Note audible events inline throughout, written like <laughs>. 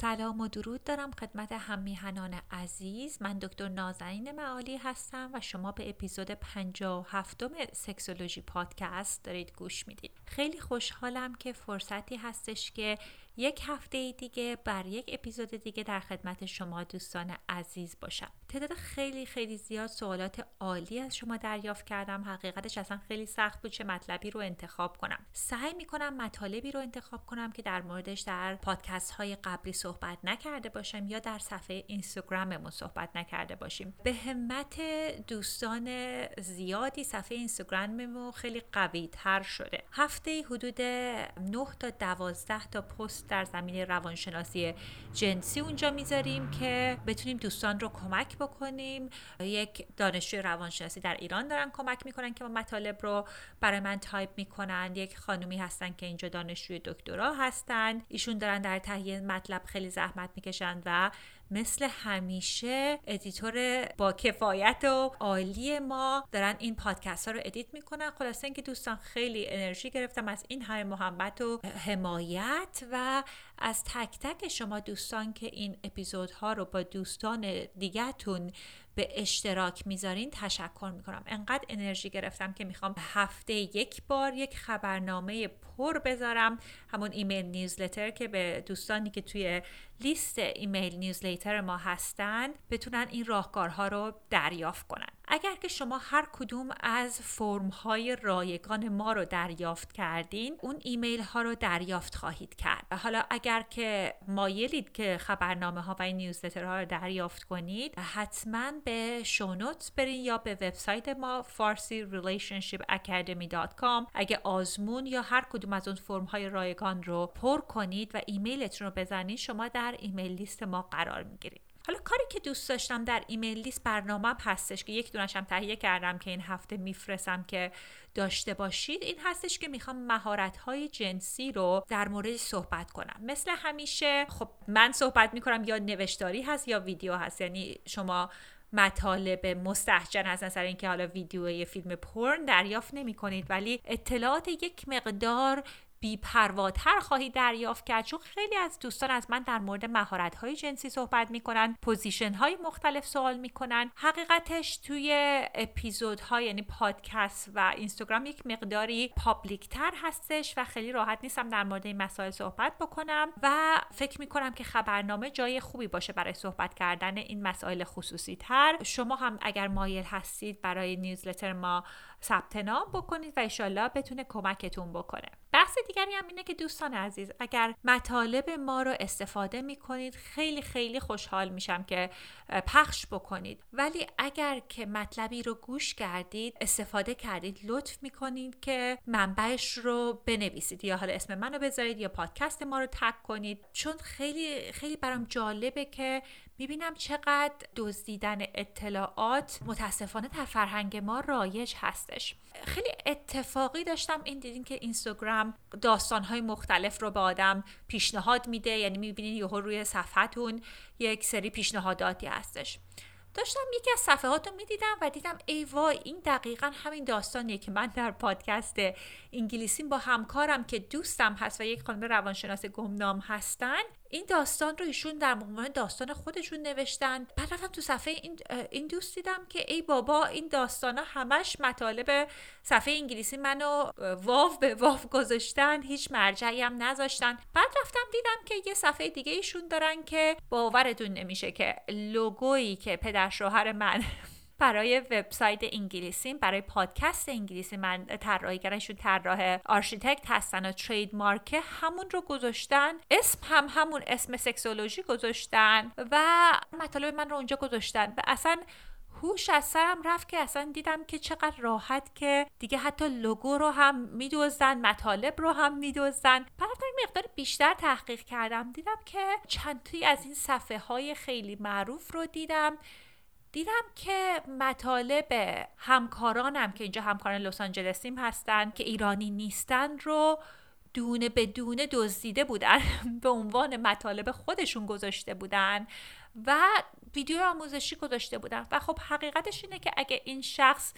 سلام و درود دارم خدمت هممیهنان عزیز. من دکتر نازنین معالی هستم و شما به اپیزود 57 سکسولوژی پادکست دارید گوش می‌دید. خیلی خوشحالم که فرصتی هستش که یک هفته دیگه بر یک اپیزود دیگه در خدمت شما دوستان عزیز باشم. تعداد خیلی خیلی زیاد سوالات عالی از شما دریافت کردم. حقیقتش اصلا خیلی سخت بود چه مطلبی رو انتخاب کنم. سعی می‌کنم مطالبی رو انتخاب کنم که در موردش در پادکست های قبلی صحبت نکرده باشم یا در صفحه اینستاگراممون صحبت نکرده باشیم. به همت دوستان زیادی صفحه اینستاگراممون خیلی قوی تر شده. هفته حدود 9 تا 12 تا پست در زمینه روانشناسی جنسی اونجا می‌ذاریم که بتونیم دوستان رو کمک بکنیم. یک دانشجوی روانشناسی در ایران دارن کمک می‌کنن که ما مطالب رو برای من تایپ می‌کنن یک خانومی هستن که اینجا دانشجوی دکترا هستن. ایشون دارن در تهیه مطلب خیلی زحمت می‌کشن و مثل همیشه editor با کفایت و عالی ما دارن این پادکست ها رو edit می‌کنن. خلاصه اینکه دوستان خیلی انرژی گرفتم از این همه محبت و حمایت و از تک تک شما دوستان که این اپیزودها رو با دوستان دیگهتون به اشتراک می‌ذارین تشکر می‌کنم. انقدر انرژی گرفتم که می‌خوام هفته یک بار یک خبرنامه پر بذارم. همون email newsletter که به دوستانی که توی لیست email newsletter ما هستند بتونن این راهکارها رو دریافت کنن. اگر که شما هر کدوم از فرم های رایگان ما رو دریافت کردین اون ایمیل ها رو دریافت خواهید کرد. حالا اگر که مایلید که خبرنامه ها و این newsletter ها رو دریافت کنید حتما به show note برین یا به وبسایت ما فارسی relationshipacademy.com اگه آزمون یا هر کدوم از اون فرم های رایگان رو پر کنید و ایمیلتون رو بزنید شما در email list ما قرار می‌گیرید. حالا کاری که دوست داشتم در email list برنامه هستش که یک دونشم تهیه کردم که این هفته میفرستم که داشته باشید این هستش که می‌خوام مهارت های جنسی رو در مورد صحبت کنم. مثل همیشه خب من صحبت می‌کنم یا نوشتاری هست یا ویدیو هست. یعنی شما مطالب مستهجن از نظر اینکه حالا ویدیو یه فیلم پرن دریافت نمی کنید ولی اطلاعات یک مقدار بیپرواتر خواهید دریافت کرد چون خیلی از دوستان از من در مورد مهارت های جنسی صحبت می‌کنن position های مختلف سوال می‌کنن. حقیقتش توی اپیزودها یعنی پادکست و اینستاگرام یک مقداری پابلیک تر هستش و خیلی راحت نیستم در مورد این مسائل صحبت بکنم و فکر می‌کنم که خبرنامه جای خوبی باشه برای صحبت کردن این مسائل خصوصی تر شما هم اگر مایل هستید برای نیوزلتر ما ثبت نام بکنید و ایشالله بتونه کمکتون بکنه. بحث دیگری هم اینه که دوستان عزیز اگر مطالب ما رو استفاده می‌کنید خیلی خیلی خوشحال میشم که پخش بکنید. ولی اگر که مطلبی رو گوش کردید استفاده کردید لطف می‌کنید که منبعش رو بنویسید یا حالا اسم منو بذارید یا پادکست ما رو تک کنید. چون خیلی خیلی برام جالبه که می‌بینم چقدر دزدیدن اطلاعات متاسفانه در فرهنگ ما رایج هستش. خیلی اتفاقی داشتم این دیدین که اینستاگرام داستانهای مختلف رو به آدم پیشنهاد میده یعنی می‌بینین یهو روی صفحتون یک سری پیشنهاداتی هستش. داشتم یکی از صفحات رو می‌دیدم و دیدم ای وای این دقیقا همین داستانیه که من در پادکست انگلیسیم با همکارم که دوستم هست و یک خانم روانشناس گمنام هستن. این داستان رو ایشون در عنوان داستان خودشون نوشتن. بعد رفتم تو صفحه این, این دوست دیدم که ای بابا این داستان ها همش مطالب صفحه انگلیسی منو واو به واو گذاشتن هیچ مرجعی هم نذاشتن. بعد رفتم دیدم که یه صفحه دیگه ایشون دارن که باورتون نمیشه که لوگویی که پدر شوهر من برای وبسایت انگلیسی برای پادکست انگلیسی. من طراحی کردنشون طراح آرشیتکت هستن و trademark همون رو گذاشتن. اسم هم همون اسم Sexology گذاشتن و مطالب من رو اونجا گذاشتن. و اصلا هوش از سرم رفت که اصلا دیدم که چقدر راحت که دیگه حتی لوگو رو هم میدزدن مطالب رو هم میدزدن بعد مقدار بیشتر تحقیق کردم. دیدم که چند تا از این صفحه های خیلی معروف رو دیدم. دیدم که مطالب همکارانم که اینجا همکاران لس آنجلسیم هستن که ایرانی نیستن رو دونه به دونه دزدیده بودن <laughs> به عنوان مطالب خودشون گذاشته بودن و ویدیو آموزشی گذاشته بودن. و خب حقیقتش اینه که اگه این شخص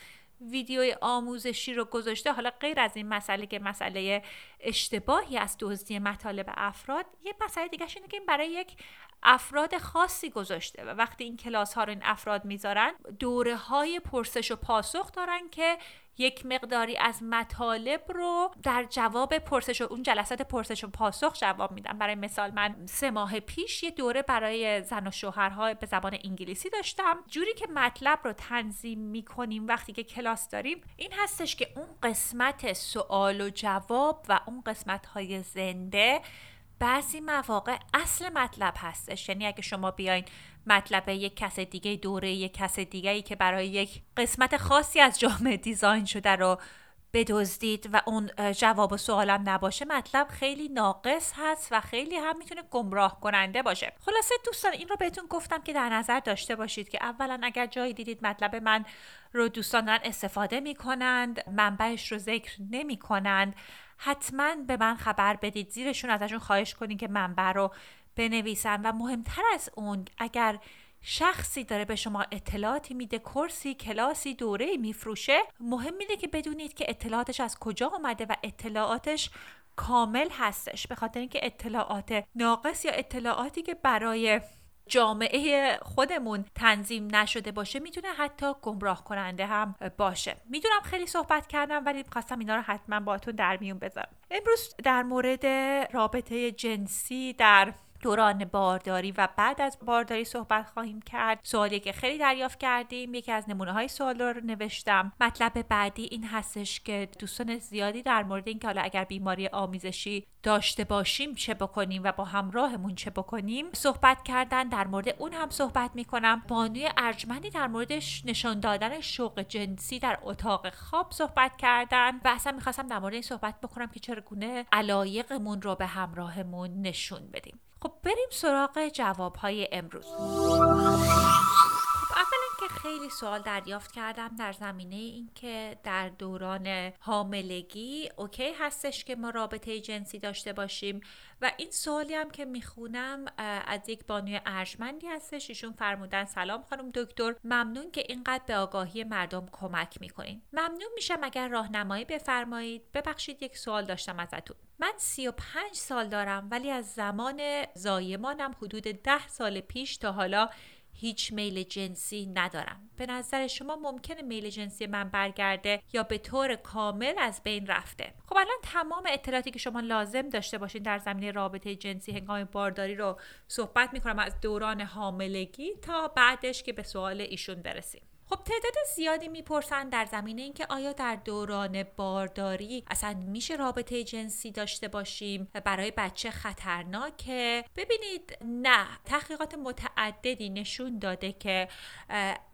ویدیوی آموزشی رو گذاشته. حالا غیر از این مسئله که مسئله اشتباهی از دزدی مطالب افراد یه مسئله دیگه اینه که این برای یک افراد خاصی گذاشته و وقتی این کلاس ها رو این افراد می‌ذارن دوره های پرسش و پاسخ دارن که یک مقداری از مطالب رو در جواب پرسش و اون جلسات پرسش و پاسخ جواب میدم. برای مثال من سه ماه پیش یه دوره برای زن و شوهرها به زبان انگلیسی داشتم. جوری که مطلب رو تنظیم می‌کنیم وقتی که کلاس داریم این هستش که اون قسمت سوال و جواب و اون قسمت های زنده بعضی مواقع اصل مطلب هستش. یعنی اگه شما بیاین مطلب یک کس دیگه دوره یک کس دیگه ای که برای یک قسمت خاصی از جامعه دیزاین شده رو بدزدید و اون جواب و سوالم نباشه مطلب خیلی ناقص هست و خیلی هم می‌تونه گمراه کننده باشه. خلاصه دوستان این رو بهتون گفتم که در نظر داشته باشید که اولا اگر جایی دیدید مطلب من رو دوستان دارن استفاده می‌کنند منبعش رو ذکر نمی‌کنند حتما به من خبر بدید. زیرشون ازشون خواهش کنید که منبع رو بنویسن. و مهمتر از اون اگر شخصی داره به شما اطلاعاتی میده کرسی کلاسی دوره میفروشه مهم میده که بدونید که اطلاعاتش از کجا آمده و اطلاعاتش کامل هستش. به خاطر اینکه اطلاعات ناقص یا اطلاعاتی که برای جامعه خودمون تنظیم نشده باشه می‌تونه حتی گمراه کننده هم باشه. می‌دونم خیلی صحبت کردم ولی خواستم اینا رو حتما باتون در میون بذارم. امروز در مورد رابطه جنسی در دوران بارداری و بعد از بارداری صحبت خواهیم کرد. سوالی که خیلی دریافت کردیم یکی از نمونه های سوال رو نوشتم. مطلب بعدی این هستش که دوستان زیادی در مورد اینکه حالا اگر بیماری آمیزشی داشته باشیم چه بکنیم و با همراهمون چه بکنیم صحبت کردن در مورد اون هم صحبت می‌کنم. بانوی ارجمندی در موردش نشان دادن شوق جنسی در اتاق خواب صحبت کردن و اصلا می‌خواستم در مورد این صحبت بکنم که چرا علایقمون رو به همراهمون نشون بدیم. بریم سراغ جواب های امروز. خیلی سوال دریافت کردم در زمینه اینکه در دوران حاملگی اوکی هستش که ما رابطه جنسی داشته باشیم و این سوالی هم که می‌خونم از یک بانوی ارجمندی هستش ایشون فرمودن سلام خانم دکتر ممنون که اینقدر به آگاهی مردم کمک می‌کنین. ممنون میشم اگر راهنمایی بفرمایید. ببخشید یک سوال داشتم ازتون. من 35 سال دارم ولی از زمان زایمانم حدود 10 سال پیش تا حالا هیچ میل جنسی ندارم. به نظر شما ممکنه میل جنسی من برگرده یا به طور کامل از بین رفته؟ خب الان تمام اطلاعاتی که شما لازم داشته باشین در زمینه رابطه جنسی هنگام بارداری رو صحبت می‌کنم از دوران حاملگی تا بعدش که به سوال ایشون برسیم. خب تعداد زیادی می‌پرسن در زمینه اینکه آیا در دوران بارداری اصلا میشه رابطه جنسی داشته باشیم برای بچه خطرناکه؟ ببینید نه. تحقیقات متعددی نشون داده که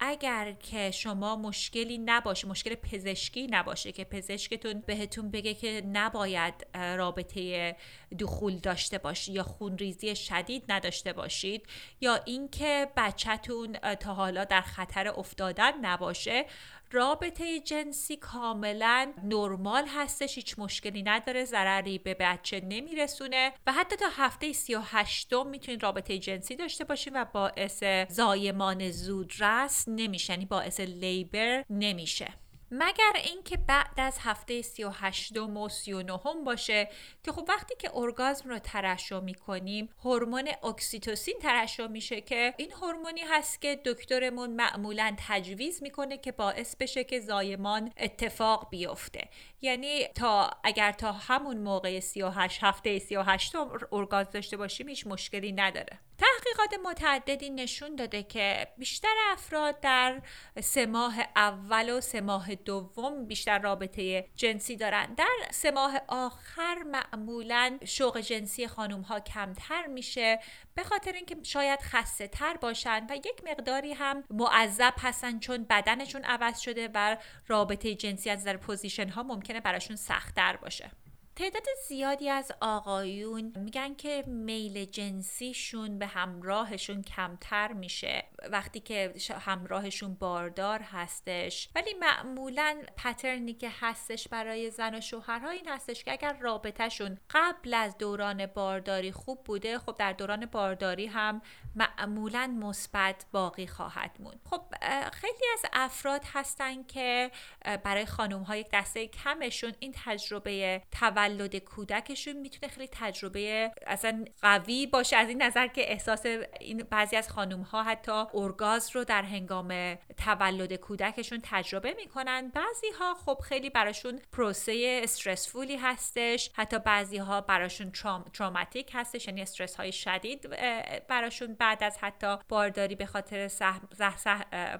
اگر که شما مشکلی نباشه مشکل پزشکی نباشه که پزشکتون بهتون بگه که نباید رابطه دخول داشته باشید یا خونریزی شدید نداشته باشید یا اینکه بچهتون تا حالا در خطر افتادن نباشه. رابطه جنسی کاملا نرمال هستش. هیچ مشکلی نداره ضرری به بچه نمیرسونه. و حتی تا هفته 38 می‌تونید رابطه جنسی داشته باشید و باعث زایمان زودرس نمیشه یعنی باعث لیبر نمیشه. مگر اینکه بعد از هفته 38 و 39 باشه که خب وقتی که ارگازم رو ترشح می‌کنیم هورمون اکسیتوسین ترشح میشه که این هورمونی هست که دکترمون معمولا تجویز می‌کنه که باعث بشه که زایمان اتفاق بیفته. یعنی تا اگر تا همون موقع 38 هفته 38 ارگاز داشته باشیم هیچ مشکلی نداره. تحقیقات متعددی نشون داده که بیشتر افراد در سه ماه اول و سه ماه دوم بیشتر رابطه جنسی دارن. در سه ماه آخر معمولا شوق جنسی خانم ها کمتر میشه به خاطر اینکه شاید خسته تر باشن و یک مقداری هم معذب هستن چون بدنشون عوض شده و رابطه جنسی از نظر position ها ممکنه براشون سختتر باشه. تعداد زیادی از آقایون میگن که میل جنسیشون به همراهشون کمتر میشه وقتی که همراهشون باردار هستش. ولی معمولا پترنی که هستش برای زن و شوهرها این هستش که اگر رابطهشون قبل از دوران بارداری خوب بوده خب در دوران بارداری هم معمولا مثبت باقی خواهد موند. خب خیلی از افراد هستن که برای خانم ها یک دسته کمشون این تجربه تولد کودکشون می‌تونه خیلی تجربه اصلا قوی باشه. از این نظر که احساس این بعضی از خانم ها حتی ارگاز رو در هنگام تولد کودکشون تجربه می‌کنن. بعضی ها خب خیلی براشون پروسه استرسفولی هستش. حتی بعضی ها براشون تروماتیک هستش. یعنی استرس های شدید براشون بعد از حتی بارداری به خاطر سح...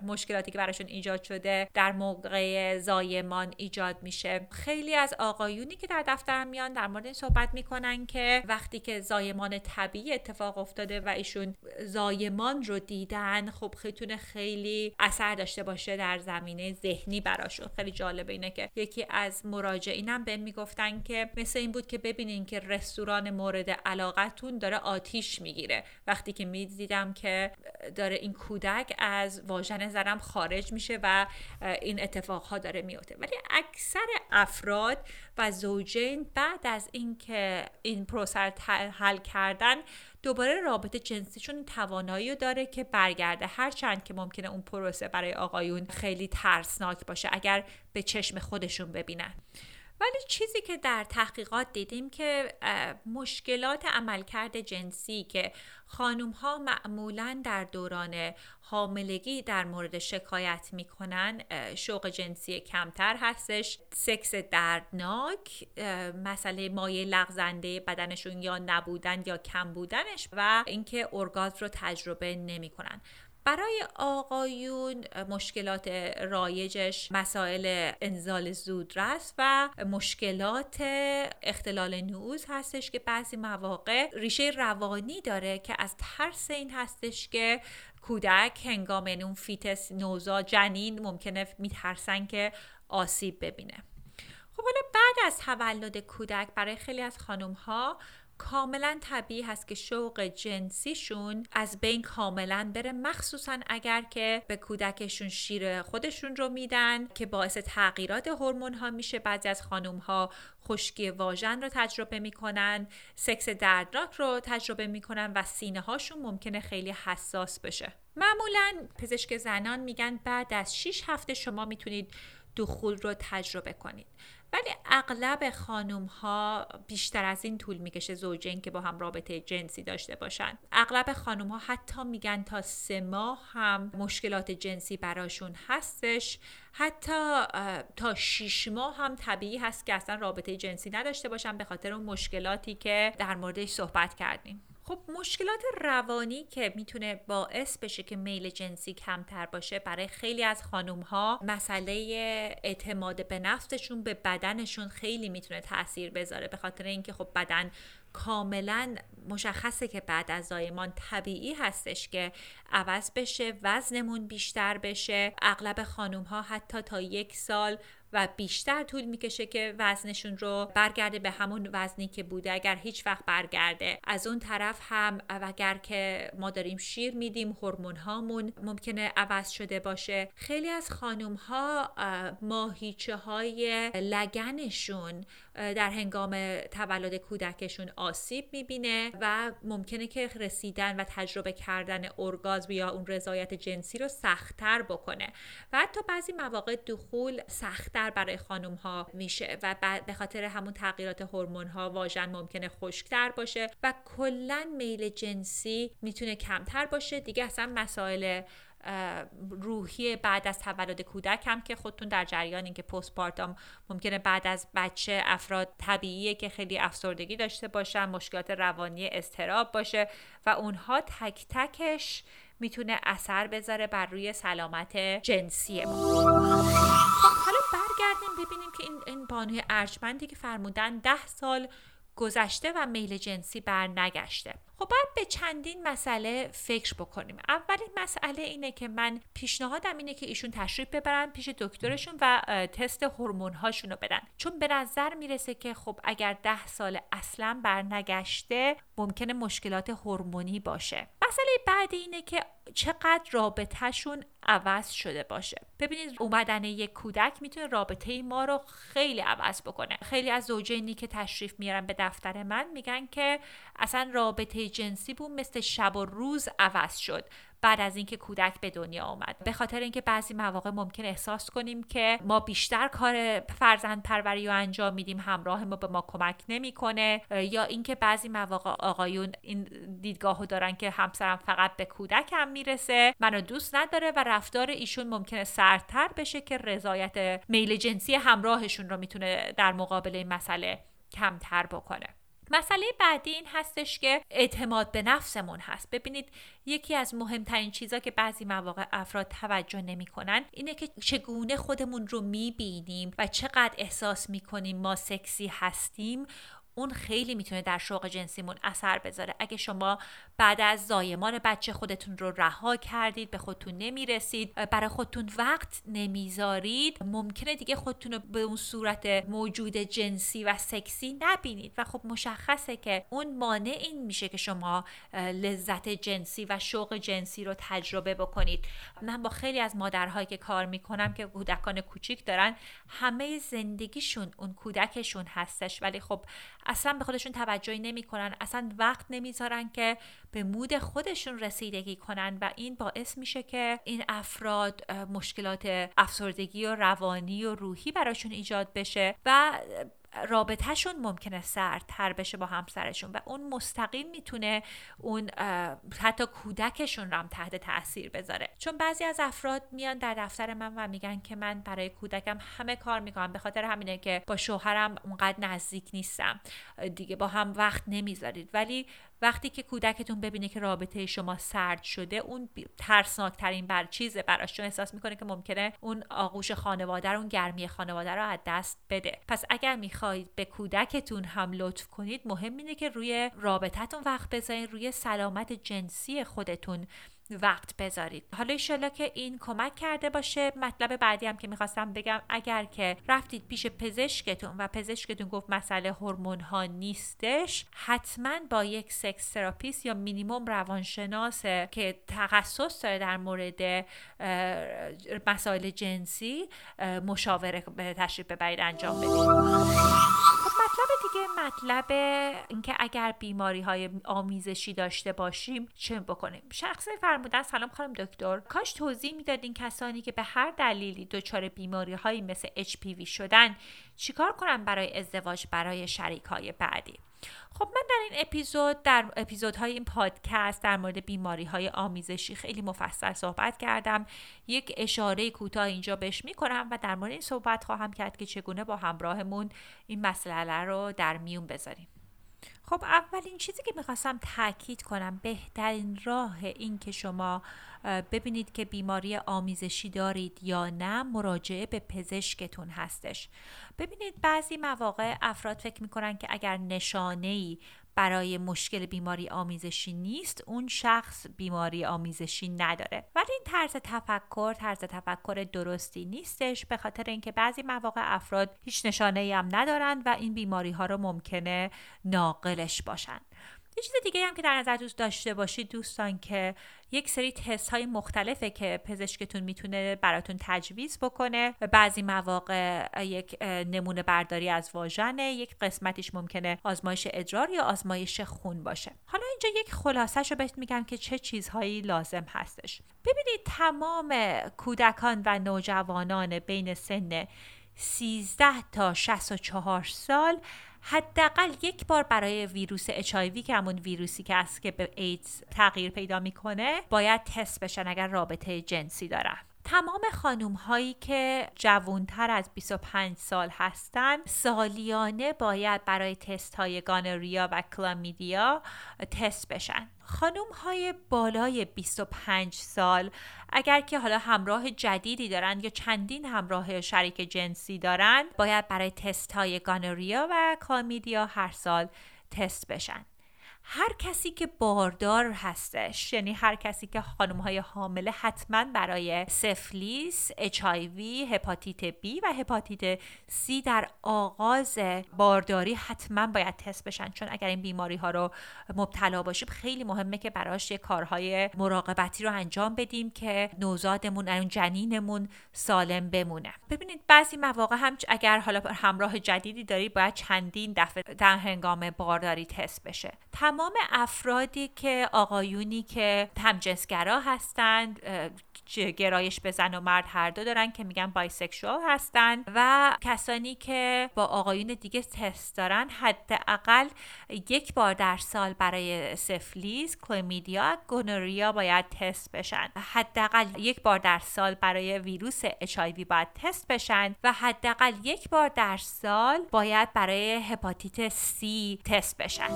مشکلاتی که براشون ایجاد شده در موقع زایمان ایجاد میشه. خیلی از آقایونی که در دفترم میان در مورد این صحبت می‌کنن که وقتی که زایمان طبیعی اتفاق افتاده و ایشون زایمان رو دیدن خب خیتونه خیلی اثر داشته باشه در زمینه ذهنی براشون. خیلی جالبه اینه که یکی از مراجعینم به می‌گفتن که مثل این بود که ببینین که رستوران مورد علاقتون داره آتیش می‌گیره. وقتی که می‌دیدم که داره این کودک از واژن زرم خارج میشه و این اتفاقها داره میفته ولی اکثر افراد و زوجین بعد از اینکه این پروسه حل کردن دوباره رابطه جنسیشون توانایی داره که برگرده. هرچند که ممکنه اون پروسه برای آقایون خیلی ترسناک باشه اگر به چشم خودشون ببینن. ولی چیزی که در تحقیقات دیدیم که مشکلات عملکرد جنسی که خانوم ها معمولا در دوران حاملگی در مورد شکایت می‌کنن شوق جنسی کمتر هستش. سکس دردناک مسئله مایه لغزنده بدنشون یا نبودن یا کم بودنش و اینکه ارگازم رو تجربه نمی‌کنن. برای آقایون مشکلات رایجش مسائل انزال زودرس و مشکلات اختلال نوز هستش که بعضی مواقع ریشه روانی داره که از ترس این هستش که کودک هنگام اون فیتس نوزا جنین ممکنه میترسن که آسیب ببینه. خب حالا بعد از تولد کودک برای خیلی از خانم ها کاملا طبیعی هست که شوق جنسیشون از بین کاملا بره مخصوصا اگر که به کودکشون شیر خودشون رو میدن که باعث تغییرات هورمون ها میشه. بعضی از خانم ها خشکی واژن رو تجربه می‌کنن سکس دردناک رو تجربه می‌کنن و سینه هاشون ممکنه خیلی حساس بشه. معمولا پزشک زنان میگن بعد از 6 هفته شما می‌تونید دخول رو تجربه کنید. ولی اغلب خانوم ها بیشتر از این طول می‌کشه زوجین که با هم رابطه جنسی داشته باشن. اغلب خانوم ها حتی میگن تا سه ماه هم مشکلات جنسی براشون هستش. حتی تا شیش ماه هم طبیعی هست که اصلا رابطه جنسی نداشته باشن به خاطر اون مشکلاتی که در موردش صحبت کردیم. خب مشکلات روانی که می‌تونه باعث بشه که میل جنسی کمتر باشه برای خیلی از خانوم ها مسئله اعتماد به نفسشون به بدنشون خیلی می‌تونه تاثیر بذاره به خاطر اینکه خب بدن کاملا مشخصه که بعد از زایمان طبیعی هستش که عوض بشه وزنمون بیشتر بشه. اغلب خانوم ها حتی تا یک سال و بیشتر طول می‌کشه که وزنشون رو برگرده به همون وزنی که بوده. اگر هیچ وقت برگرده. از اون طرف هم اگر که ما داریم شیر میدیم هورمون هامون ممکنه عوض شده باشه. خیلی از خانوم ها ماهیچه های لگنشون در هنگام تولد کودکشون آسیب می‌بینه و ممکنه که رسیدن و تجربه کردن ارگازم یا اون رضایت جنسی رو سختتر بکنه. و حتی بعضی مواقع دخول سختتر برای خانم ها میشه و به خاطر همون تغییرات هورمون ها واژن ممکنه خشکتر باشه و کلا میل جنسی می‌تونه کمتر باشه. دیگه اصلا مسائل روحی بعد از تولد کودک هم که خودتون در جریان این که پست پارتام ممکنه بعد از بچه افراد طبیعیه که خیلی افسردگی داشته باشن مشکلات روانی استراب باشه و اونها تک تکش می‌تونه اثر بذاره بر روی سلامت جنسی ما. خب حالا برگردیم ببینیم که این, این بانوی ارجمندی که فرمودن ده سال گذشته و میل جنسی بر نگشته خب باید به چندین مسئله فکر بکنیم. اولین مسئله اینه که من پیشنهادم اینه که ایشون تشریف ببرن پیش دکترشون و تست هورمون هاشون رو بدن. چون به نظر می‌رسه که خب اگر ده سال اصلا برنگشته ممکنه مشکلات هورمونی باشه. مسئله بعدی اینه که چقدر رابطهشون عوض شده باشه. ببینید اومدن یک کودک می‌تونه رابطه ما رو خیلی عوض بکنه. خیلی از زوجینی که تشریف میارن به دفتر من میگن که اصلا رابطه جنسی بود مثل شب و روز عوض شد بعد از اینکه کودک به دنیا آمد. به خاطر اینکه بعضی مواقع ممکن احساس کنیم که ما بیشتر کار فرزند پروری رو انجام میدیم همراه ما به ما کمک نمی‌کنه یا اینکه بعضی مواقع آقایون این دیدگاهو دارن که همسرم فقط به کودکم می‌رسه منو دوست نداره و رفتار ایشون ممکنه سردتر بشه که رضایت میل جنسی همراهشون رو می‌تونه در مقابل این مسئله کمتر بکنه. مسئله بعدی این هستش که اعتماد به نفسمون هست. ببینید یکی از مهمترین چیزا که بعضی مواقع افراد توجه نمی‌کنن اینه که چگونه خودمون رو می‌بینیم و چقدر احساس می‌کنیم ما سکسی هستیم. اون خیلی می‌تونه در شوق جنسیمون اثر بذاره. اگه شما بعد از زایمان بچه خودتون رو رها کردید به خودتون نمی‌رسید برای خودتون وقت نمی‌ذارید ممکنه دیگه خودتون رو به اون صورت موجود جنسی و سکسی نبینید. و خب مشخصه که اون مانع این میشه که شما لذت جنسی و شوق جنسی رو تجربه بکنید. من با خیلی از مادرهایی که کار می‌کنم که کودکان کوچیک دارن همه زندگیشون اون کودکشون هستش. ولی خب اصلا به خودشون توجهی نمی‌کنن اصلا وقت نمی‌ذارن که به مود خودشون رسیدگی کنن و این باعث میشه که این افراد مشکلات افسردگی و روانی و روحی براشون ایجاد بشه و رابطهشون ممکنه سردتر بشه با همسرشون و اون مستقیم می‌تونه اون حتی کودکشون رو هم تحت تاثیر بذاره. چون بعضی از افراد میان در دفتر من و میگن که من برای کودکم همه کار می‌کنم به خاطر همینه که با شوهرم اونقدر نزدیک نیستم. دیگه با هم وقت نمی‌ذارید. ولی وقتی که کودکتون ببینه که رابطه شما سرد شده اون ترسناکترین بر چیزه براش چون احساس می‌کنه که ممکنه اون آغوش خانواده رو اون گرمی خانواده رو از دست بده. پس اگر می‌خواهید به کودکتون هم لطف کنید مهم اینه که روی رابطتون وقت بذارید روی سلامت جنسی خودتون وقت بذارید. حالا ایشالا که این کمک کرده باشه مطلب بعدی هم که می‌خواستم بگم اگر که رفتید پیش پزشکتون و پزشکتون گفت مسئله هورمون ها نیستش حتما با یک sex therapist یا مینیموم روانشناس که تخصص داره در مورد مسائل جنسی مشاوره تشریف ببرید انجام بدید. مطلب دیگه مطلب اینکه اگر بیماری های آمیزشی داشته باشیم چه بکنیم؟ شخص فرمودن سلام خانم دکتر. کاش توضیح می‌دادین کسانی که به هر دلیلی دچار بیماری هایی مثل HPV شدن چیکار کنن برای ازدواج برای شریک های بعدی؟ خب من در این اپیزود در اپیزودهای این پادکست در مورد بیماری های آمیزشی خیلی مفصل صحبت کردم. یک اشاره کوتاه اینجا بهش می‌کنم و در مورد این صحبت خواهم کرد که چگونه با همراهمون این مسئله رو در میون بذاریم. خب اولین چیزی که می‌خواستم تاکید کنم بهترین راه این که شما ببینید که بیماری آمیزشی دارید یا نه مراجعه به پزشکتون هستش. ببینید بعضی مواقع افراد فکر می‌کنن که اگر نشانه ای برای مشکل بیماری آمیزشی نیست اون شخص بیماری آمیزشی نداره. ولی این طرز تفکر طرز تفکر درستی نیستش به خاطر اینکه بعضی مواقع افراد هیچ نشانه ای هم ندارند و این بیماری ها رو ممکنه ناقلش باشن. یه چیز دیگه هم که در نظر دوست داشته باشید دوستان که یک سری تست های مختلفه که پزشکتون می‌تونه براتون تجویز بکنه. بعضی مواقع یک نمونه برداری از واژنه یک قسمتیش ممکنه آزمایش ادرار یا آزمایش خون باشه. حالا اینجا یک خلاصش رو بهت میگم که چه چیزهایی لازم هستش. ببینید تمام کودکان و نوجوانان بین سن 13 تا 64 سال حداقل یک بار برای ویروس اچ که همون ویروسی که است که به ایدز تغییر پیدا می‌کنه باید تست بشن اگر رابطه جنسی دارن. تمام خانوم هایی که جوانتر از 25 سال هستند سالیانه باید برای تست های گانریا و کلامیدیا تست بشن. خانوم های بالای 25 سال اگر که حالا همراه جدیدی دارند یا چندین همراه شریک جنسی دارند باید برای تست های گانریا و کلامیدیا هر سال تست بشن. هر کسی که باردار هستش یعنی هر کسی که خانم های حامله حتما برای سفلیس، اچ هپاتیت بی و هپاتیت سی در آغاز بارداری حتما باید تست بشن. چون اگر این بیماری ها رو مبتلا باشیم خیلی مهمه که براش یه کارهای مراقبتی رو انجام بدیم که نوزادمون اون جنینمون سالم بمونه. ببینید بعضی مواقع هم اگر حالا همراه جدیدی داری باید چندین دفعه در هنگام بارداری تست بشه. تمام افرادی که آقایونی که همجنسگرا هستند گرایش به زن و مرد هر دو دارن که میگن بایسکشوال هستن و کسانی که با آقایون دیگه تست دارن حداقل یک بار در سال برای سفلیس chlamydia gonorrhea باید تست بشن. حداقل یک بار در سال برای ویروس HIV باید تست بشن و حداقل یک بار در سال باید برای هپاتیت سی تست بشن.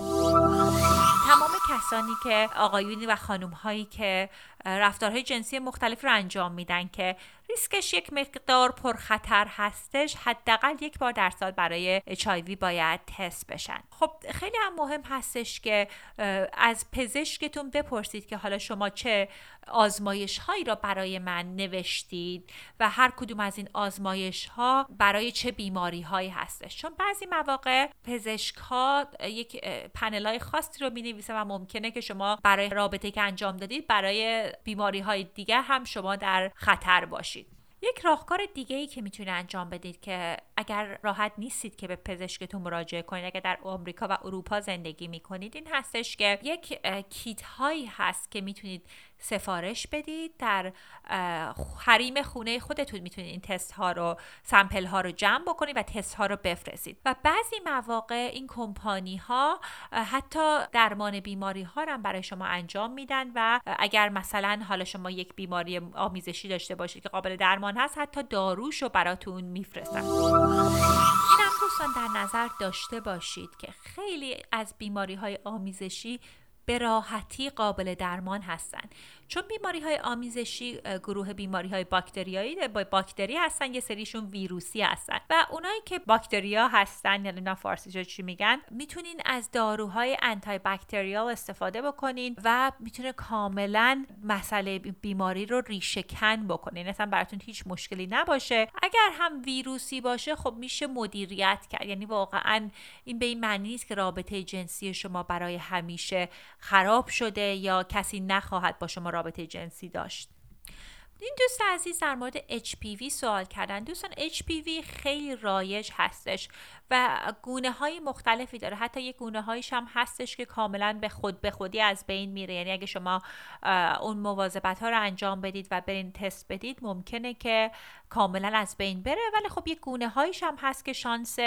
تمام کسانی که آقایونی و خانم هایی که رفتارهای جنسی مختلف رو انجام میدن که ریسکش یک مقدار پرخطر هستش. حداقل یک بار در سال برای HIV باید تست بشن. خب خیلی هم مهم هستش که از پزشکتون بپرسید که حالا شما چه آزمایش هایی را برای من نوشتید و هر کدوم از این آزمایش ها برای چه بیماری هایی هستش. چون بعضی مواقع پزشک ها یک پنل های خاصی رو می و ممکنه که شما برای رابطه که انجام دادید برای بیماری های دیگر هم شما در خطر باشید. یک راهکار دیگه ای که می‌تونید انجام بدید که اگر راحت نیستید که به پزشکتون مراجعه کنید اگر در آمریکا و اروپا زندگی می‌کنید این هستش که یک کیت هایی هست که می‌تونید سفارش بدید. در حریم خونه خودتون می‌تونید این تست ها رو سمپل ها رو جمع بکنید و تست ها رو بفرستید. و بعضی مواقع این کمپانی ها حتی درمان بیماری ها رو برای شما انجام میدن و اگر مثلا حالا شما یک بیماری آمیزشی داشته باشید که قابل درمان هست حتی داروش رو براتون میفرستن. اینم دوستان در نظر داشته باشید که خیلی از بیماری های آمیزشی به راحتی قابل درمان هستند چون بیماری های آمیزشی گروه بیماری های باکتریایی با باکتری هستن یه سریشون ویروسی هستن. و اونایی که باکتریا هستن یعنی نه فارسی چی میگن می‌تونین از داروهای انتای باکتریال استفاده بکنین و می‌تونه کاملا مسئله بیماری رو ریشه کن بکنین. اصلا براتون هیچ مشکلی نباشه. اگر هم ویروسی باشه خب میشه مدیریت کرد. یعنی واقعا این به این معنی نیست که رابطه جنسی شما برای همیشه خراب شده یا کسی نخواهد با شما جنسی داشت. این دوست عزیز در مورد HPV سوال کردن. دوستان HPV خیلی رایج هستش. و گونه های مختلفی داره. حتی یک گونه هایش هم هستش که کاملا به خود به خودی از بین میره. یعنی اگه شما اون مواظبت ها رو انجام بدید و برین تست بدید ممکنه که کاملا از بین بره. ولی خب یک گونه هایش هم هست که شانس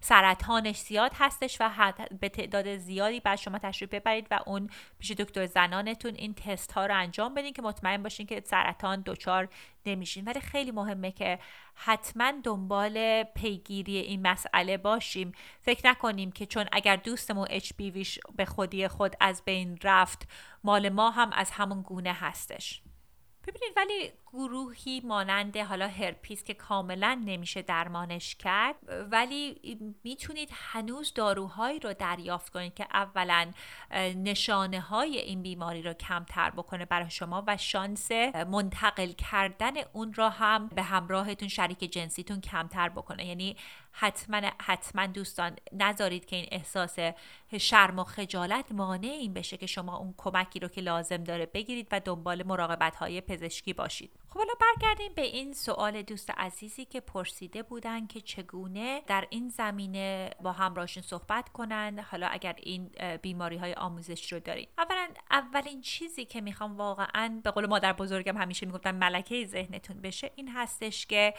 سرطانش زیاد هستش و به تعداد زیادی بعد شما تشریف ببرید و اون پیش دکتر زنانتون این تست ها رو انجام بدین که مطمئن باشین که سرطان دچار نمیشین. ولی خیلی مهمه که حتما دنبال پیگیری این مسئله باشیم. فکر نکنیم که چون اگر دوستمون HPV به خودی خود از بین رفت مال ما هم از همون گونه هستش. ببینید ولی گروهی مانند حالا هرپیس که کاملا نمیشه درمانش کرد ولی می‌تونید هنوز داروهایی رو دریافت کنید که اولا نشانه های این بیماری رو کمتر بکنه برای شما و شانس منتقل کردن اون را هم به همراهتون شریک جنسیتون کمتر بکنه. یعنی حتما حتما دوستان نذارید که این احساس شرم و خجالت مانع این بشه که شما اون کمکی رو که لازم داره بگیرید و دنبال مراقبت های پزشکی باشید. خب حالا برگردیم به این سوال دوست عزیزی که پرسیده بودن که چگونه در این زمینه با همراهشون صحبت کنند حالا اگر این بیماری های آموزش رو دارین. اولا اولین چیزی که می‌خوام واقعا به قول مادر بزرگم همیشه می‌گفتن ملکه ذهنتون بشه این هستش که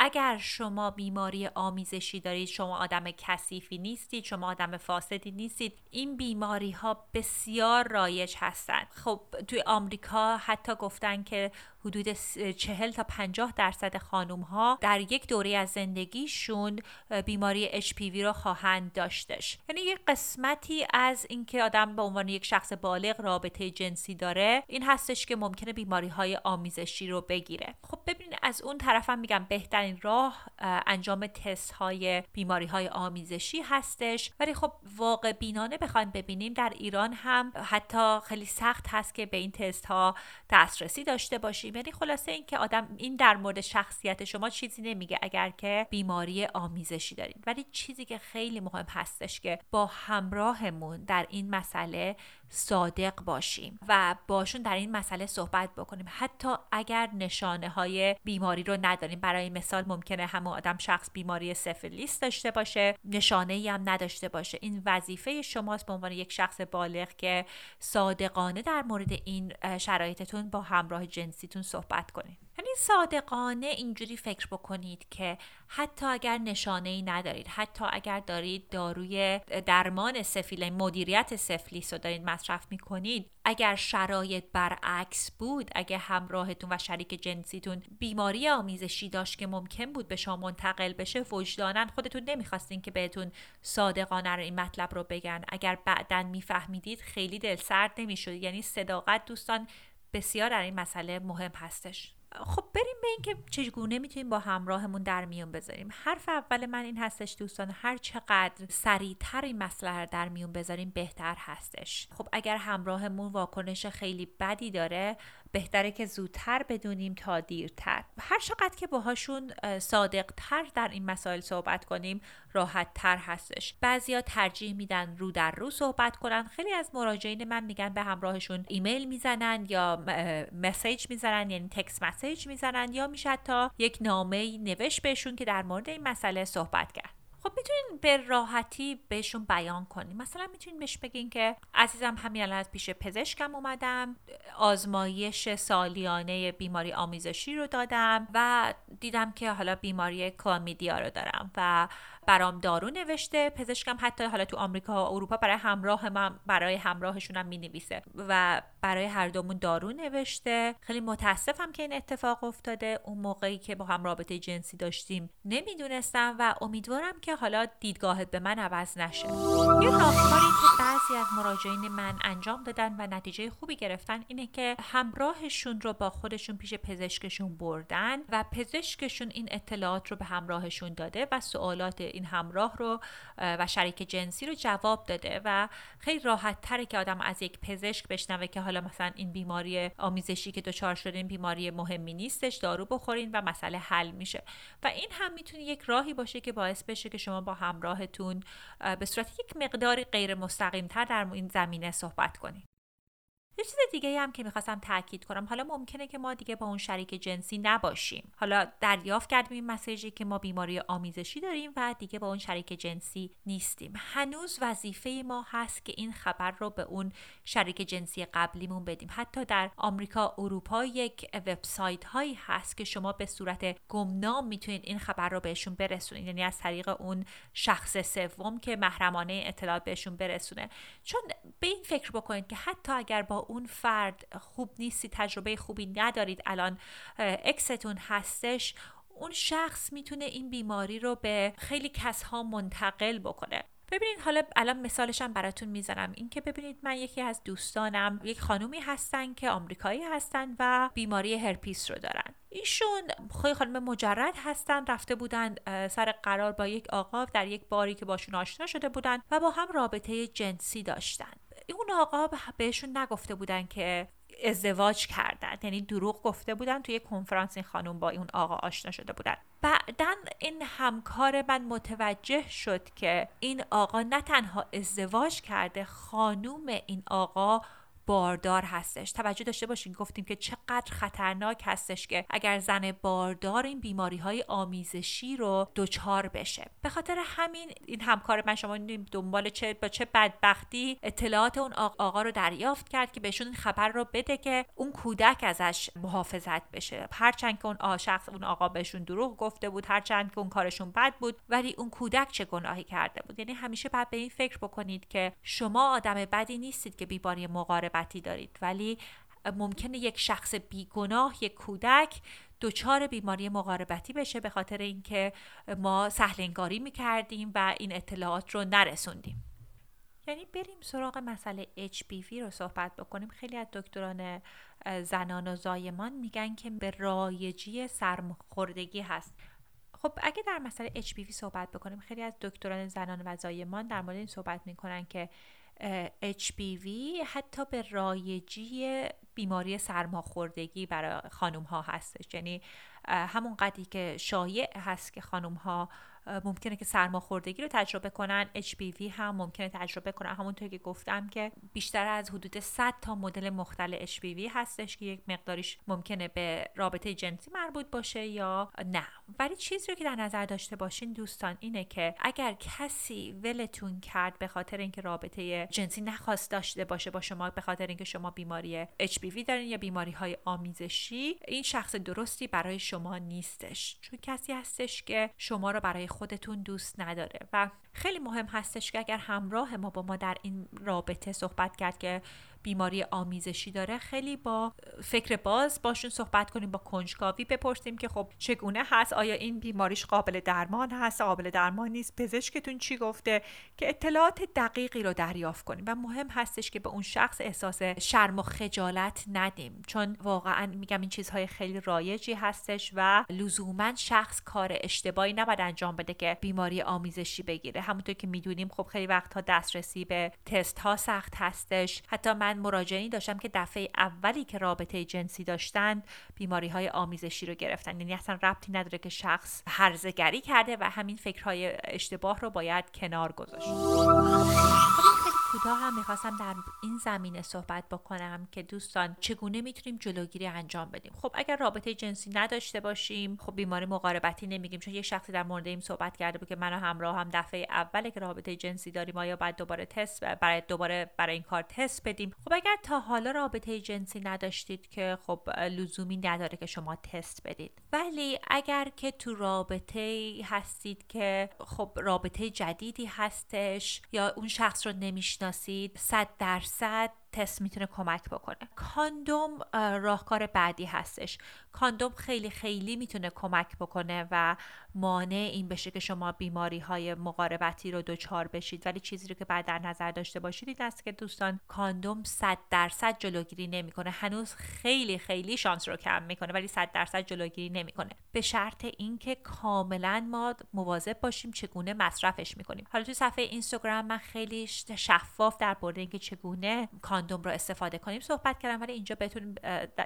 اگر شما بیماری آمیزشی دارید شما آدم کثیفی نیستید شما آدم فاسدی نیستید این بیماری ها بسیار رایج هستند خب توی آمریکا حتی گفتن که حدود 40 تا 50 درصد خانم ها در یک دوره از زندگیشون بیماری HPV رو خواهند داشتش. یعنی یک قسمتی از اینکه آدم به عنوان یک شخص بالغ رابطه جنسی داره این هستش که ممکنه بیماری های آمیزشی رو بگیره. خب ببینید از اون طرفم میگم بهترین راه انجام تست های بیماری های آمیزشی هستش. ولی خب واقع بینانه بخوایم ببینیم در ایران هم حتی خیلی سخت هست که به این تست ها دسترسی داشته باشیم. یعنی خلاصه اینکه آدم این در مورد شخصیت شما چیزی نمیگه اگر که بیماری آمیزشی دارید ولی چیزی که خیلی مهم هستش که با همراهمون در این مسئله صادق باشیم و باشون در این مسئله صحبت بکنیم. حتی اگر نشانه های بیماری رو نداریم برای مثال ممکنه همون آدم شخص بیماری سفلیس داشته باشه نشانه ای هم نداشته باشه. این وظیفه شماست. به عنوان یک شخص بالغ که صادقانه در مورد این شرایطتون با همراه جنسیتون صحبت کنید یعنی صادقانه اینجوری فکر بکنید که حتی اگر نشانه ای ندارید حتی اگر دارید داروی درمان سفیل مدیریت سفلیس رو دارید مصرف می‌کنید اگر شرایط برعکس بود اگر همراهتون و شریک جنسیتون بیماری آمیزشی داشت که ممکن بود به شما منتقل بشه وجدانا خودتون نمی‌خواستین که بهتون صادقانه این مطلب رو بگن. اگر بعدا میفهمیدید خیلی دل سرد نمی‌شد یعنی صداقت دوستان بسیار در این مسئله مهم هستش. خب بریم به اینکه چگونه می‌تونیم با همراهمون در میون بذاریم. حرف اول من این هستش دوستان هر چقدر سریعتر این مسئله رو در میون بذاریم بهتر هستش. خب اگر همراهمون واکنش خیلی بدی داره بهتره که زودتر بدونیم تا دیرتر. هر چقدر که باهاشون صادقتر در این مسائل صحبت کنیم راحت تر هستش. بعضیا ترجیح میدن رو در رو صحبت کنن. خیلی از مراجعین من میگن به همراهشون ایمیل می‌زنن یا مسیج می‌زنن یعنی تکس مسیج می‌زنن یا میشه تا یک نامه نوشت بهشون که در مورد این مسئله صحبت کرد. خب می‌تونین به راحتی بهشون بیان کنین. مثلا می‌تونین بهش بگین که عزیزم همین الان از پیش پزشکم اومدم آزمایش سالیانه بیماری آمیزشی رو دادم و دیدم که حالا بیماری کلامیدیا رو دارم و برام دارو نوشته. پزشکم حتی حالا تو آمریکا و اروپا برای همراه من برای همراهشون هم می‌نویسه و برای هر دومون دارو نوشته. خیلی متاسفم که این اتفاق افتاده. اون موقعی که با هم رابطه جنسی داشتیم نمی‌دونستم و امیدوارم که حالا دیدگاهت به من عوض نشه. یه راهکاری که بعضی از مراجعین من انجام دادن و نتیجه خوبی گرفتن اینه که همراهشون رو با خودشون پیش پزشکشون بردن و پزشکشون این اطلاعات رو به همراهشون داده و سوالات این همراه رو و شریک جنسی رو جواب داده و خیلی راحت تره که آدم از یک پزشک بشنوه که حالا مثلا این بیماری آمیزشی که دچار شدین بیماری مهمی نیستش دارو بخورین و مسئله حل میشه. و این هم می‌تونه یک راهی باشه که باعث بشه که شما با همراهتون به صورت یک مقداری غیر مستقیم تر در این زمینه صحبت کنید یه چیز دیگه هم که می‌خواستم تاکید کنم. حالا ممکنه که ما دیگه با اون شریک جنسی نباشیم. حالا دریافت کردیم این مسیجی که ما بیماری آمیزشی داریم و دیگه با اون شریک جنسی نیستیم. هنوز وظیفه ما هست که این خبر رو به اون شریک جنسی قبلیمون بدیم. حتی در آمریکا اروپا یک وبسایت هایی هست که شما به صورت گمنام می‌تونید این خبر رو بهشون برسونید. یعنی از طریق اون شخص سوم که محرمانه اطلاعات بهشون برسونه. چون به این فکر بکنید که حتی اگر با اون فرد خوب نیستی تجربه خوبی ندارید الان اکستون هستش اون شخص می‌تونه این بیماری رو به خیلی کسها منتقل بکنه. ببینید حالا الان مثالشم براتون می‌زنم. اینکه ببینید من یکی از دوستانم یک خانومی هستن که آمریکایی هستن و بیماری هرپیس رو دارن. ایشون خیلی خانم مجرد هستن رفته بودن سر قرار با یک آقا در یک باری که باشون آشنا شده بودن و با هم رابطه جنسی داشتن. اون آقا بهشون نگفته بودن که ازدواج کردن. یعنی دروغ گفته بودن توی کنفرانس این خانم با اون آقا آشنا شده بودن. بعدا این همکار من متوجه شد که این آقا نه تنها ازدواج کرده خانوم این آقا باردار هستش. توجه داشته باشین گفتیم که چقدر خطرناک هستش که اگر زن باردار این بیماری های آمیزشی رو دچار بشه. به خاطر همین این همکار من شما دنبال چه با چه بدبختی اطلاعات اون آقا رو دریافت کرد که بهشون خبر رو بده که اون کودک ازش محافظت بشه. هرچند که اون شخص اون آقا بهشون دروغ گفته بود هرچند که اون کارشون بد بود ولی اون کودک چه گناهی کرده بود؟ یعنی همیشه باید به این فکر بکنید که شما آدم بدی نیستید که بیماری مقاربتی دارید. ولی ممکنه یک شخص بیگناه یک کودک دچار بیماری مقاربتی بشه به خاطر اینکه ما سهلنگاری می‌کردیم و این اطلاعات رو نرسوندیم. یعنی بریم سراغ مسئله HPV رو صحبت بکنیم. خیلی از دکتران زنان و زایمان میگن که به رایجی سرماخوردگی هست. خب اگه در مسئله HPV صحبت بکنیم خیلی از دکتران زنان و زایمان در مورد این صحبت می‌کنن که HPV حتی به رایجی بیماری سرماخوردگی برای خانم ها هستش. یعنی همون قدری که شایع هست که خانم ها ممکنه که سرماخوردگی رو تجربه کنن. HPV هم ممکنه تجربه کنن. همونطور که گفتم که بیشتر از حدود 100 تا مدل مختلف HPV هستش که یک مقداریش ممکنه به رابطه جنسی مربوط باشه یا نه. ولی چیزی رو که در نظر داشته باشین دوستان اینه که اگر کسی ولتون کرد به خاطر اینکه رابطه جنسی نخواست داشته باشه با شما به خاطر اینکه شما بیماری HPV دارین یا بیماری های آمیزشی این شخص درستی برای شما نیستش. چون کسی هستش که شما رو برای خودتون دوست نداره. و خیلی مهم هستش که اگر همراه ما با ما در این رابطه صحبت کرد که بیماری آمیزشی داره خیلی با فکر باز باشون صحبت کنیم با کنجکاوی بپرسیم که خب چگونه هست؟ آیا این بیماریش قابل درمان هست؟ قابل درمان نیست؟ پزشکتون چی گفته؟ که اطلاعات دقیقی رو دریافت کنیم و مهم هستش که به اون شخص احساس شرم و خجالت ندیم. چون واقعا میگم این چیزهای خیلی رایجی هستش و لزوما شخص کار اشتباهی نباید انجام بده که بیماری آمیزشی بگیره. همونطور که می‌دونیم خب خیلی وقتها دسترسی به تست ها سخت هستش. حتی من مراجعینی داشتم که دفعه اولی که رابطه جنسی داشتن بیماری های آمیزشی رو گرفتن. یعنی اصلا ربطی نداره که شخص هرزگری کرده و همین فکرهای اشتباه رو باید کنار گذاشت. کوتاه هم می‌خواستم در این زمینه صحبت بکنم که دوستان چگونه می‌تونیم جلوگیری انجام بدیم. خب اگر رابطه جنسی نداشته باشیم خب بیماری مقاربتی نمیگیم چون یه شخصی در مورد این صحبت کرده بود که من و همراه هم دفعه اوله که رابطه جنسی داریم آیا باید دوباره تست برای دوباره برای این کار تست بدیم؟ خب اگر تا حالا رابطه جنسی نداشتید که خب لزومی نداره که شما تست بدید. ولی اگر که تو رابطه هستید که خب رابطه جدیدی هستش یا اون شخص رو نمی‌شناسید صد درصد تست می‌تونه کمک بکنه. کاندوم راهکار بعدی هستش. کاندوم خیلی خیلی می‌تونه کمک بکنه و مانع این بشه که شما بیماری های مقاربتی رو دچار بشید. ولی چیزی رو که بعد در نظر داشته باشید این است که دوستان کاندوم 100 درصد جلوگیری نمی‌کنه. هنوز خیلی خیلی شانس رو کم می‌کنه ولی 100 درصد جلوگیری نمی‌کنه. به شرط اینکه کاملا ما مواظب باشیم چگونه مصرفش می‌کنیم. حالا تو صفحه اینستاگرام من خیلی شفاف در مورد اینکه چگونه کاندوم رو استفاده کنیم صحبت کردم ولی اینجا بهتون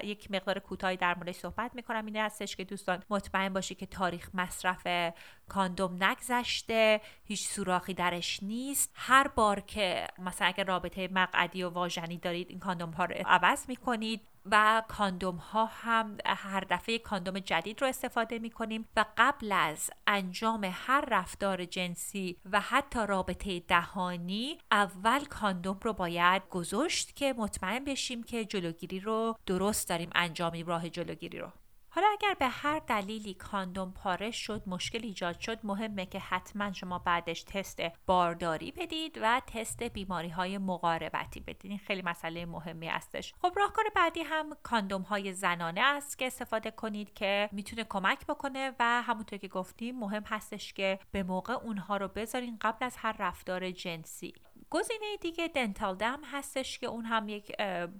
یک مقدار کوتاهی در موردش صحبت می‌کنم. این هستش که دوستان مطمئن باشی که تاریخ مصرف کاندوم نگذشته هیچ سوراخی درش نیست. هر بار که مثلا اگر رابطه مقعدی و واژنی دارید این کاندوم ها رو عوض می‌کنید و کاندوم ها هم هر دفعه کاندوم جدید رو استفاده می کنیم و قبل از انجام هر رفتار جنسی و حتی رابطه دهانی اول کاندوم رو باید گذاشت که مطمئن بشیم که جلوگیری رو درست داریم انجامی راه جلوگیری رو. حالا اگر به هر دلیلی کاندوم پاره شد مشکل ایجاد شد مهمه که حتما شما بعدش تست بارداری بدید و تست بیماری های مقاربتی بدید. این خیلی مسئله مهمی هستش. خب راهکار بعدی هم کاندوم های زنانه است که استفاده کنید که می‌تونه کمک بکنه و همونطور که گفتیم مهم هستش که به موقع اونها رو بذارین قبل از هر رفتار جنسی. گزینه دیگه دنتال دم هستش که اون هم یک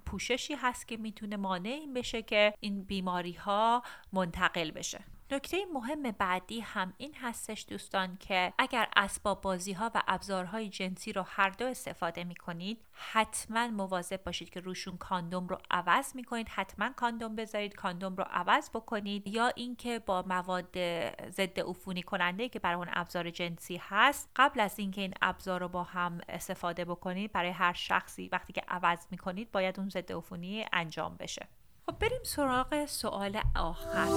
پوششی هست که می‌تونه مانع این بشه که این بیماری ها منتقل بشه. نکته مهم بعدی هم این هستش دوستان که اگر اسباب بازی ها و ابزارهای جنسی رو هر دو استفاده می کنید حتما مواظب باشید که روشون کاندوم رو عوض می کنید حتما کاندوم بذارید کاندوم رو عوض بکنید. یا اینکه با مواد ضد عفونی کننده که برای اون ابزار جنسی هست قبل از اینکه این ابزار رو با هم استفاده بکنید برای هر شخصی وقتی که عوض می کنید باید اون ضد عفونی انجام بشه. خب بریم سراغ سوال آخر.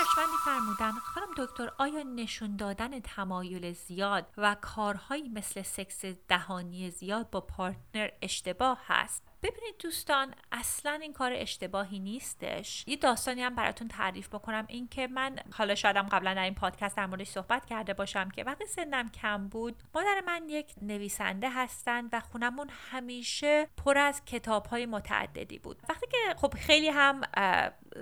ارجمندی فرمودن خانم دکتر آیا نشون دادن تمایل زیاد و کارهایی مثل سکس دهانی زیاد با پارتنر اشتباه هست؟ ببینید دوستان اصلا این کار اشتباهی نیستش. یه داستانی هم براتون تعریف بکنم. این که من حالا شادم قبلا در این پادکست در موردش صحبت کرده باشم که وقتی سنم کم بود مادر من یک نویسنده هستند و خونمون همیشه پر از کتاب های متعددی بود. وقتی که خب خیلی هم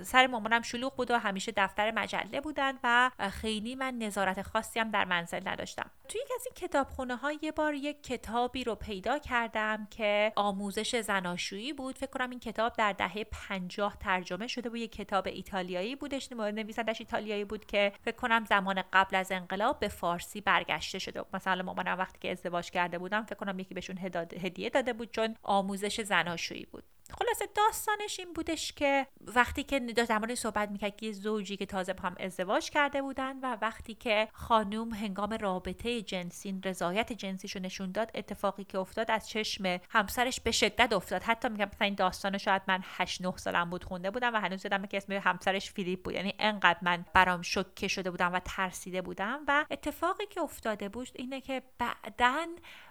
سر مامانم شلوغ بود و همیشه دفتر مجله بودن و خیلی من نظارت خاصی هم در منزل نداشتم. توی یک از این کتابخونه ها یه بار یک کتابی رو پیدا کردم که آموزش زناشویی بود. فکر کنم این کتاب در دهه 50 ترجمه شده بود. یک کتاب ایتالیایی بودش. نویسندش ایتالیایی بود که فکر کنم زمان قبل از انقلاب به فارسی برگشته شده. مثلا مامانم وقتی که ازدواج کرده بودم فکر کنم یکی بهشون هدیه داده بود چون آموزش زناشویی بود. خلاصه داستانش این بودش که وقتی که داشت در صحبت می‌کرد که زوجی که تازه با هم ازدواج کرده بودن و وقتی که خانوم هنگام رابطه جنسی رضایت جنسیشو نشون داد اتفاقی که افتاد از چشم همسرش به شدت افتاد. حتی میگم مثلا این داستان شاید من 8 9 سالم بود خونده بودم و هنوز یادم که اسم همسرش فیلیپ بود. یعنی انقدر من برام شوکه شده بودم و ترسیده بودم. و اتفاقی که افتاده بود اینه که بعدن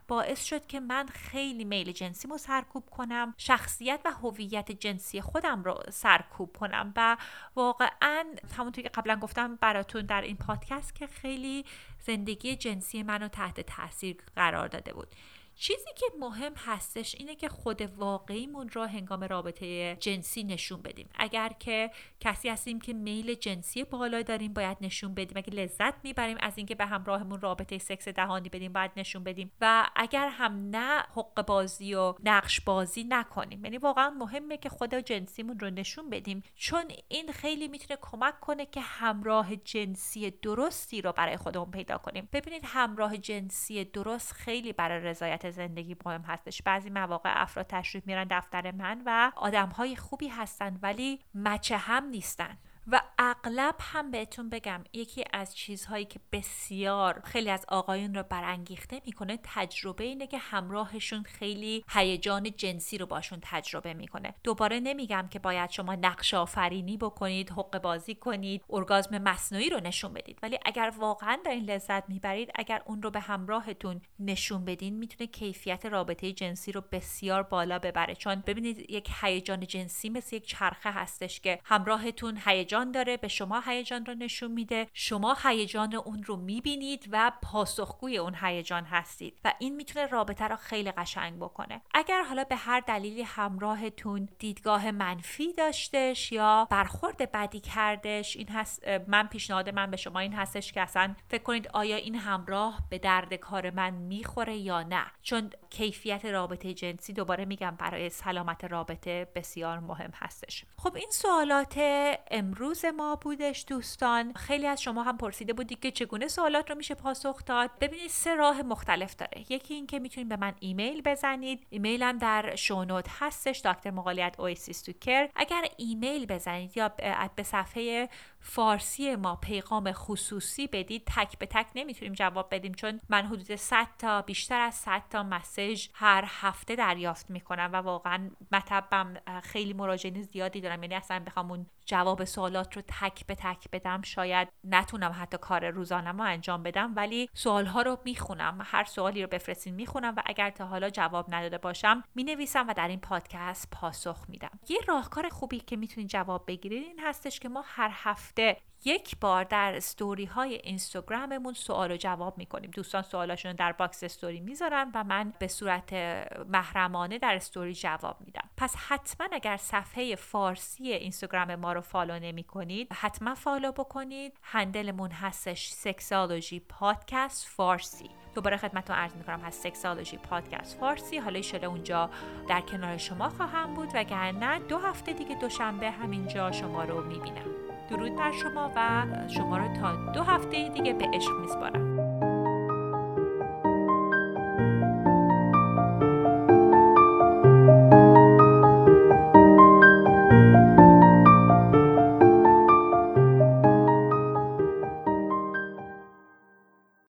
باعث شد که من خیلی میل جنسیمو سرکوب کنم شخصیت و هویت جنسی خودم رو سرکوب کنم و واقعا همونطور که قبلا گفتم براتون در این پادکست که خیلی زندگی جنسی منو تحت تاثیر قرار داده بود. چیزی که مهم هستش اینه که خود واقعیمون رو هنگام رابطه جنسی نشون بدیم. اگر که کسی هستیم که میل جنسی بالا داریم باید نشون بدیم. اگه لذت می‌بریم از اینکه به همراهمون رابطه سکس دهانی بدیم باید نشون بدیم. و اگر هم نه حق بازی و نقش بازی نکنیم. یعنی واقعا مهمه که خود جنسیمون رو نشون بدیم. چون این خیلی می‌تونه کمک کنه که همراه جنسی درستی رو برای خودمون پیدا کنیم. ببینید همراه جنسی درست خیلی برای رضایت زندگی مهم هستش. بعضی مواقع افراد تشریف میرن دفتر من و آدم های خوبی هستن ولی مچه هم نیستن. و اغلب هم بهتون بگم یکی از چیزهایی که بسیار خیلی از آقایون رو برانگیخته می‌کنه تجربه اینه که همراهشون خیلی هیجان جنسی رو باشون تجربه می‌کنه. دوباره نمیگم که باید شما نقش آفرینی بکنید حق بازی کنید ارگازم مصنوعی رو نشون بدید. ولی اگر واقعا این لذت می‌برید اگر اون رو به همراهتون نشون بدین می‌تونه کیفیت رابطه جنسی رو بسیار بالا ببره. چون ببینید یک هیجان جنسی مثل یک چرخه هستش که همراهتون هیجان داره به شما هیجان رو نشون میده. شما هیجان اون رو می‌بینید و پاسخگوی اون هیجان هستید و این می‌تونه رابطه رو خیلی قشنگ بکنه. اگر حالا به هر دلیلی همراهتون دیدگاه منفی داشتش یا برخورد بدی کردش این هست من پیشنهاد من به شما این هستش که اصلا فکر کنید آیا این همراه به درد کار من می‌خوره یا نه؟ چون کیفیت رابطه جنسی دوباره میگم برای سلامت رابطه بسیار مهم هستش. خب این سوالات امروز روز ما بودش دوستان. خیلی از شما هم پرسیده بودید که چگونه سوالات رو میشه پاسخ داد. ببینید سه راه مختلف داره. یکی اینکه می‌تونید به من ایمیل بزنید. ایمیلم در شونوت هستش دکتر مقالیت اویسیس تو کر اگر ایمیل بزنید یا به صفحه فارسی ما پیغام خصوصی بدید تک به تک نمی‌تونیم جواب بدیم چون من حدود 100 تا بیشتر از 100 تا مسیج هر هفته دریافت می‌کنم و واقعا مطبم خیلی مراجعین زیادی دارم. یعنی اصلا بخوام اون جواب سوالات رو تک به تک بدم شاید نتونم حتی کار روزانم رو انجام بدم ولی سوالها رو می‌خونم. هر سوالی رو بفرستین می‌خونم و اگر تا حالا جواب نداده باشم می‌نویسم و در این پادکست پاسخ میدم. یه راهکار خوبی که می‌تونید جواب بگیرید این هستش که ما هر هفته یک بار در استوری های اینستاگراممون سوال و جواب می‌کنیم. دوستان سوالاشون در box استوری می‌ذارن و من به صورت محرمانه در استوری جواب میدم. پس حتما اگر صفحه فارسی اینستاگرام ما رو follow نمی کنید حتما follow بکنید. handle مون هستش Sexology Podcast فارسی دوباره خدمتتون عرض می‌کنم هست Sexology Podcast فارسی حالا شده اونجا در کنار شما خواهم بود وگرنه دو هفته دیگه دوشنبه همینجا شما رو می‌بینم. درود بر شما و شما رو تا دو هفته دیگه به عشق میسپارم.